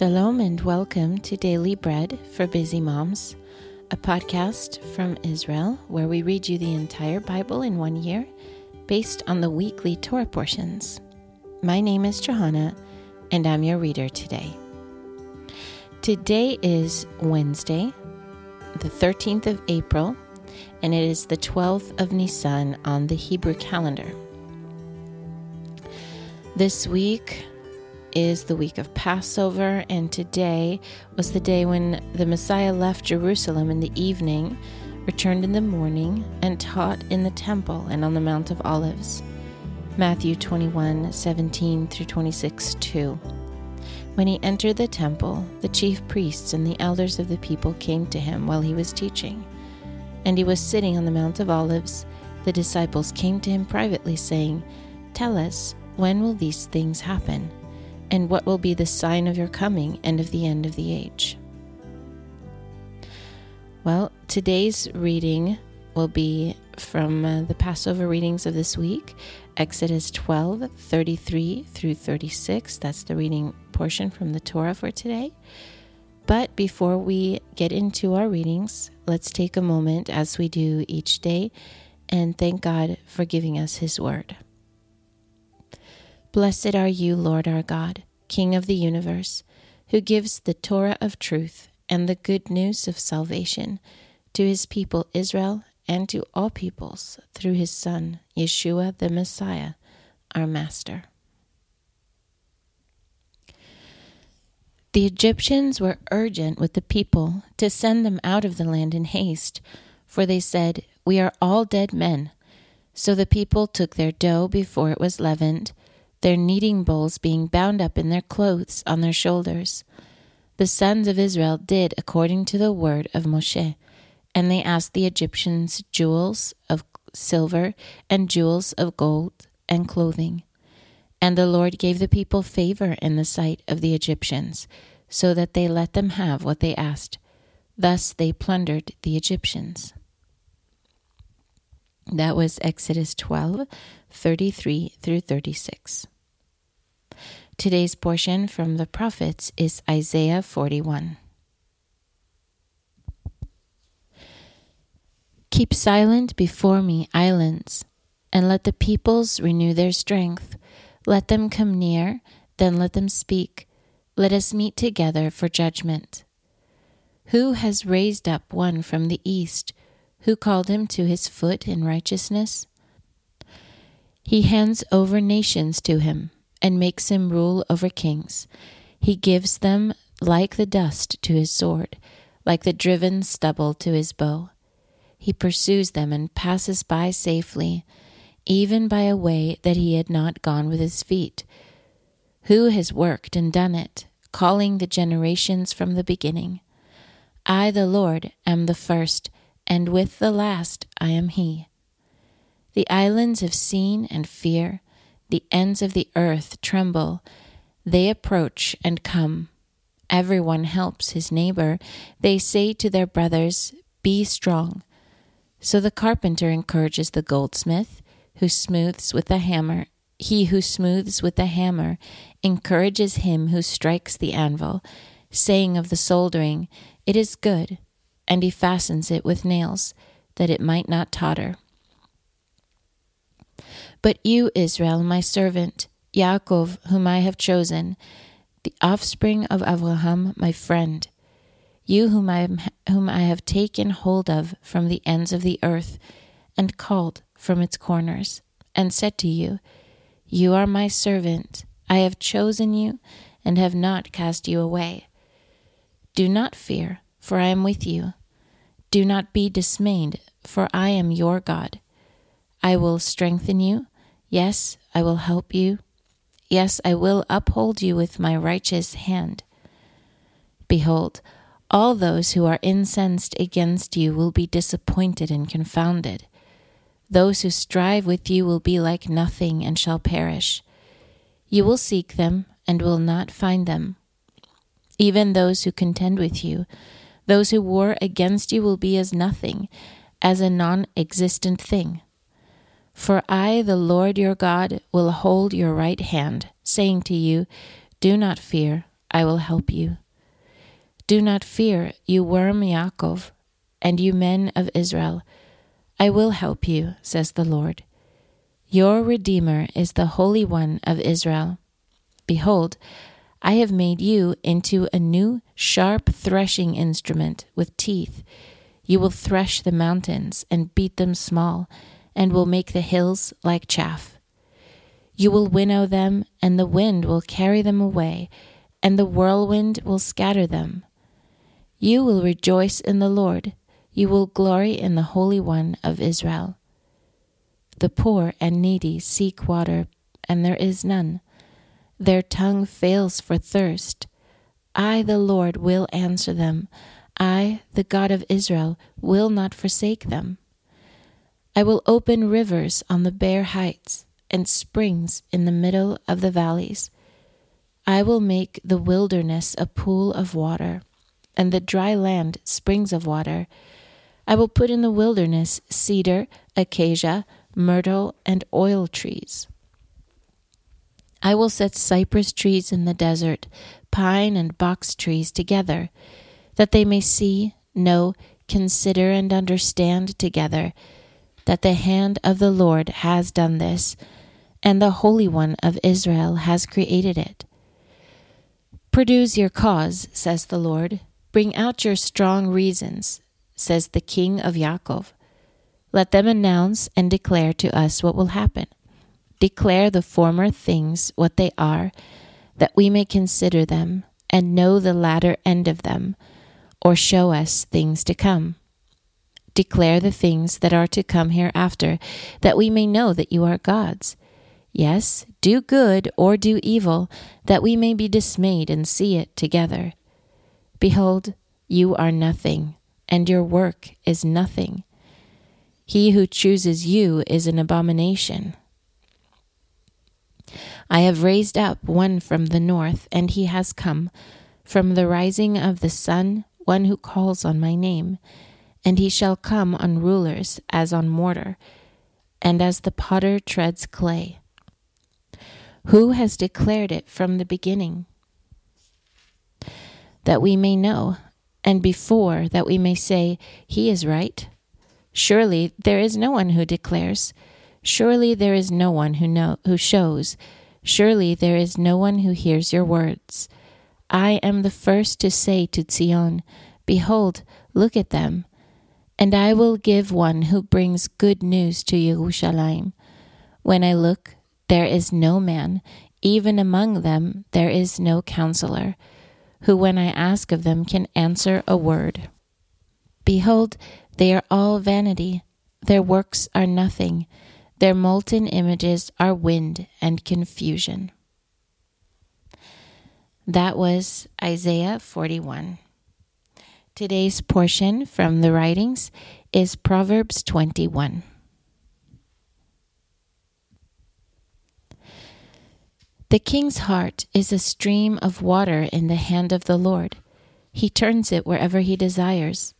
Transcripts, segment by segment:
Shalom and welcome to Daily Bread for Busy Moms, a podcast from Israel where we read you the entire Bible in one year based on the weekly Torah portions. My name is Johanna and I'm your reader today. Today is Wednesday, the 13th of April, and it is the 12th of Nisan on the Hebrew calendar. This week, is the week of Passover, and today was the day when the Messiah left Jerusalem in the evening, returned in the morning, and taught in the temple and on the Mount of Olives. Matthew 21 17 through 26 2. When he entered the temple, the chief priests and the elders of the people came to him while he was teaching. And he was sitting on the Mount of Olives. The disciples came to him privately, saying, Tell us, when will these things happen? And what will be the sign of your coming and of the end of the age? Well, today's reading will be from uh, the Passover readings of this week Exodus 12, 33 through 36. That's the reading portion from the Torah for today. But before we get into our readings, let's take a moment, as we do each day, and thank God for giving us His Word. Blessed are you, Lord our God, King of the universe, who gives the Torah of truth and the good news of salvation to his people Israel and to all peoples through his Son, Yeshua the Messiah, our Master. The Egyptians were urgent with the people to send them out of the land in haste, for they said, We are all dead men. So the people took their dough before it was leavened their kneading bowls being bound up in their clothes on their shoulders. The sons of Israel did according to the word of Moshe, and they asked the Egyptians jewels of silver and jewels of gold and clothing. And the Lord gave the people favor in the sight of the Egyptians, so that they let them have what they asked. Thus they plundered the Egyptians. That was Exodus 12, 33 through 36. Today's portion from the prophets is Isaiah 41. Keep silent before me, islands, and let the peoples renew their strength. Let them come near, then let them speak. Let us meet together for judgment. Who has raised up one from the east? Who called him to his foot in righteousness? He hands over nations to him and makes him rule over kings. He gives them like the dust to his sword, like the driven stubble to his bow. He pursues them and passes by safely, even by a way that he had not gone with his feet. Who has worked and done it, calling the generations from the beginning? I, the Lord, am the first, and with the last I am he. The islands have seen and fear the ends of the earth tremble. They approach and come. Everyone helps his neighbor. They say to their brothers, Be strong. So the carpenter encourages the goldsmith, who smooths with the hammer. He who smooths with the hammer encourages him who strikes the anvil, saying of the soldering, It is good. And he fastens it with nails, that it might not totter. But you, Israel, my servant, Yaakov, whom I have chosen, the offspring of Abraham, my friend, you whom I, am, whom I have taken hold of from the ends of the earth, and called from its corners, and said to you, You are my servant, I have chosen you, and have not cast you away. Do not fear, for I am with you. Do not be dismayed, for I am your God. I will strengthen you. Yes, I will help you. Yes, I will uphold you with my righteous hand. Behold, all those who are incensed against you will be disappointed and confounded. Those who strive with you will be like nothing and shall perish. You will seek them and will not find them. Even those who contend with you, those who war against you will be as nothing, as a non existent thing. For I, the Lord your God, will hold your right hand, saying to you, Do not fear, I will help you. Do not fear, you worm Yaakov, and you men of Israel. I will help you, says the Lord. Your Redeemer is the Holy One of Israel. Behold, I have made you into a new sharp threshing instrument with teeth. You will thresh the mountains and beat them small, and will make the hills like chaff. You will winnow them, and the wind will carry them away, and the whirlwind will scatter them. You will rejoice in the Lord, you will glory in the Holy One of Israel. The poor and needy seek water, and there is none. Their tongue fails for thirst. I, the Lord, will answer them. I, the God of Israel, will not forsake them. I will open rivers on the bare heights and springs in the middle of the valleys. I will make the wilderness a pool of water, and the dry land springs of water. I will put in the wilderness cedar, acacia, myrtle, and oil trees. I will set cypress trees in the desert, pine and box trees together, that they may see, know, consider, and understand together that the hand of the Lord has done this, and the Holy One of Israel has created it. Produce your cause, says the Lord. Bring out your strong reasons, says the King of Yaakov. Let them announce and declare to us what will happen. Declare the former things what they are, that we may consider them and know the latter end of them, or show us things to come. Declare the things that are to come hereafter, that we may know that you are gods. Yes, do good or do evil, that we may be dismayed and see it together. Behold, you are nothing, and your work is nothing. He who chooses you is an abomination. I have raised up one from the north, and he has come, from the rising of the sun, one who calls on my name. And he shall come on rulers as on mortar, and as the potter treads clay. Who has declared it from the beginning? That we may know, and before that we may say, He is right. Surely there is no one who declares. Surely there is no one who know who shows. Surely there is no one who hears your words. I am the first to say to Zion, Behold, look at them. And I will give one who brings good news to Jerusalem. When I look, there is no man, even among them there is no counselor, who when I ask of them can answer a word. Behold, they are all vanity. Their works are nothing. Their molten images are wind and confusion. That was Isaiah 41. Today's portion from the writings is Proverbs 21. The king's heart is a stream of water in the hand of the Lord. He turns it wherever he desires.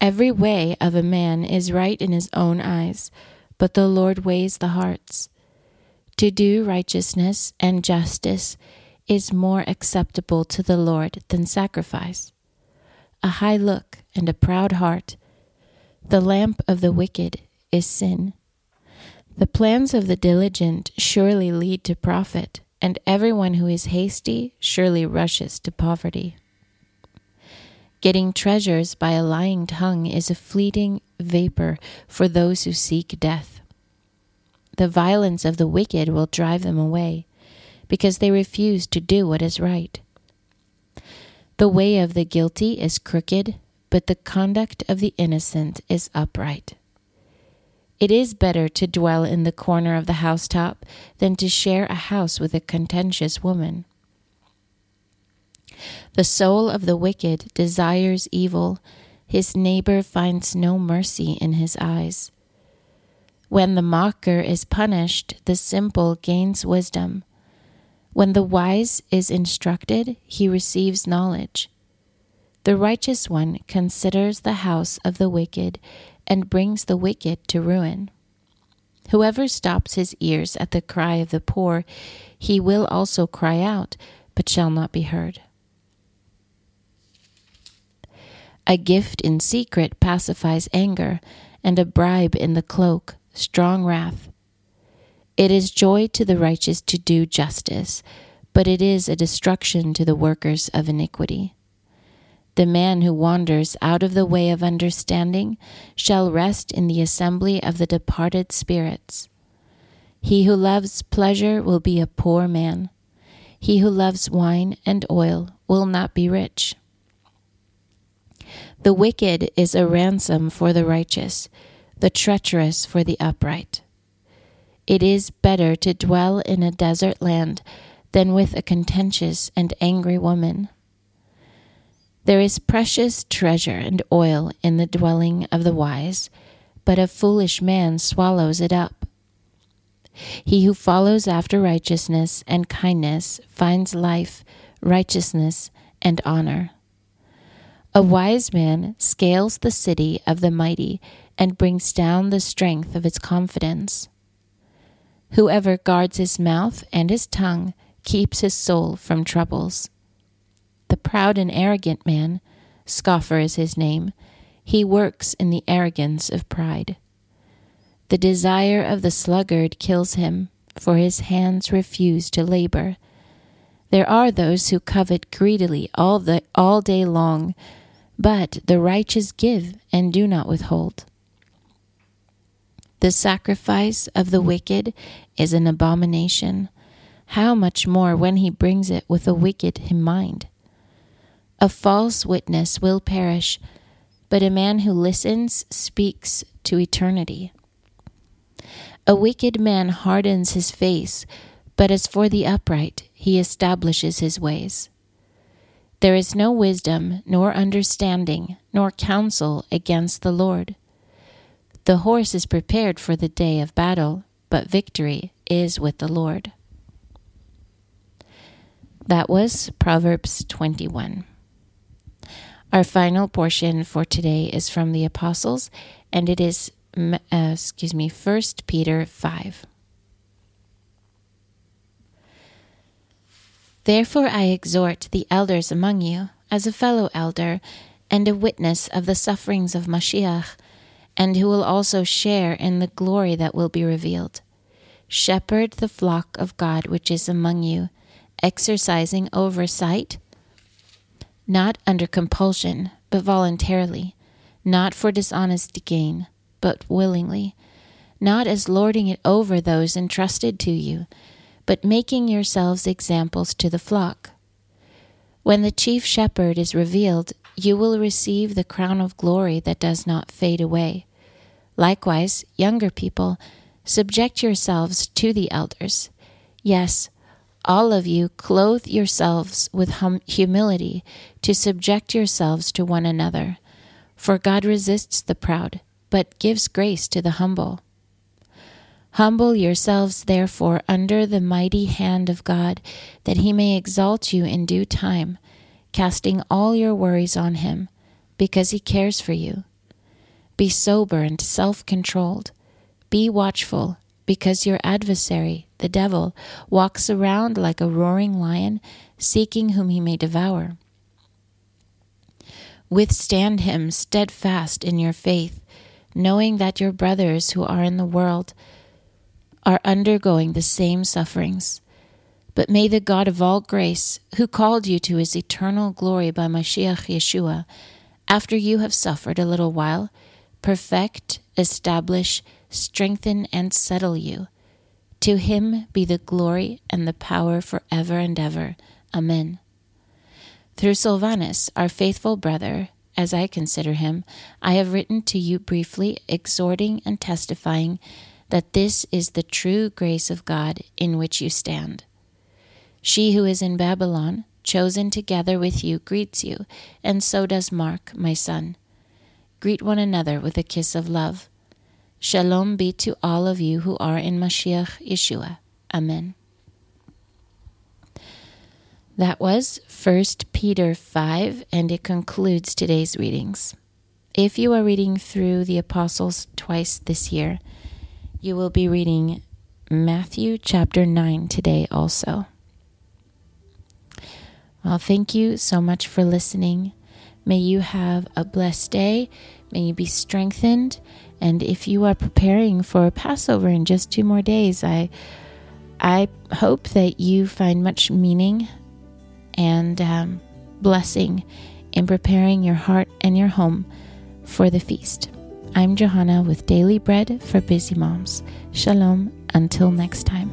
Every way of a man is right in his own eyes, but the Lord weighs the hearts. To do righteousness and justice is more acceptable to the Lord than sacrifice. A high look and a proud heart. The lamp of the wicked is sin. The plans of the diligent surely lead to profit, and everyone who is hasty surely rushes to poverty. Getting treasures by a lying tongue is a fleeting vapor for those who seek death. The violence of the wicked will drive them away, because they refuse to do what is right. The way of the guilty is crooked, but the conduct of the innocent is upright. It is better to dwell in the corner of the housetop than to share a house with a contentious woman. The soul of the wicked desires evil, his neighbor finds no mercy in his eyes. When the mocker is punished, the simple gains wisdom. When the wise is instructed, he receives knowledge. The righteous one considers the house of the wicked and brings the wicked to ruin. Whoever stops his ears at the cry of the poor, he will also cry out, but shall not be heard. A gift in secret pacifies anger, and a bribe in the cloak, strong wrath. It is joy to the righteous to do justice, but it is a destruction to the workers of iniquity. The man who wanders out of the way of understanding shall rest in the assembly of the departed spirits. He who loves pleasure will be a poor man. He who loves wine and oil will not be rich. The wicked is a ransom for the righteous, the treacherous for the upright. It is better to dwell in a desert land than with a contentious and angry woman. There is precious treasure and oil in the dwelling of the wise, but a foolish man swallows it up. He who follows after righteousness and kindness finds life, righteousness, and honor. A wise man scales the city of the mighty and brings down the strength of its confidence. Whoever guards his mouth and his tongue keeps his soul from troubles. The proud and arrogant man, scoffer is his name, he works in the arrogance of pride. The desire of the sluggard kills him, for his hands refuse to labor. There are those who covet greedily all, the, all day long, but the righteous give and do not withhold. The sacrifice of the wicked is an abomination. How much more when he brings it with a wicked in mind? A false witness will perish, but a man who listens speaks to eternity. A wicked man hardens his face, but as for the upright, he establishes his ways. There is no wisdom, nor understanding, nor counsel against the Lord. The horse is prepared for the day of battle, but victory is with the Lord. That was Proverbs 21. Our final portion for today is from the Apostles, and it is, uh, excuse me, 1 Peter 5. Therefore I exhort the elders among you, as a fellow elder, and a witness of the sufferings of Mashiach, and who will also share in the glory that will be revealed. Shepherd the flock of God which is among you exercising oversight, not under compulsion, but voluntarily, not for dishonest gain, but willingly, not as lording it over those entrusted to you, but making yourselves examples to the flock. When the chief shepherd is revealed, you will receive the crown of glory that does not fade away. Likewise, younger people, subject yourselves to the elders. Yes, all of you clothe yourselves with hum- humility to subject yourselves to one another. For God resists the proud, but gives grace to the humble. Humble yourselves, therefore, under the mighty hand of God, that he may exalt you in due time, casting all your worries on him, because he cares for you. Be sober and self controlled. Be watchful, because your adversary, the devil, walks around like a roaring lion, seeking whom he may devour. Withstand him steadfast in your faith, knowing that your brothers who are in the world are undergoing the same sufferings. But may the God of all grace, who called you to his eternal glory by Mashiach Yeshua, after you have suffered a little while, perfect, establish, strengthen, and settle you. To him be the glory and the power for ever and ever. Amen. Through Silvanus, our faithful brother, as I consider him, I have written to you briefly, exhorting and testifying that this is the true grace of God in which you stand. She who is in Babylon, chosen together with you, greets you, and so does Mark, my son. Greet one another with a kiss of love. Shalom be to all of you who are in Mashiach Yeshua. Amen. That was 1 Peter 5, and it concludes today's readings. If you are reading through the Apostles twice this year, you will be reading Matthew chapter 9 today also. Well, thank you so much for listening. May you have a blessed day. May you be strengthened. And if you are preparing for Passover in just two more days, I I hope that you find much meaning and um, blessing in preparing your heart and your home for the feast. I'm Johanna with Daily Bread for Busy Moms. Shalom, until next time.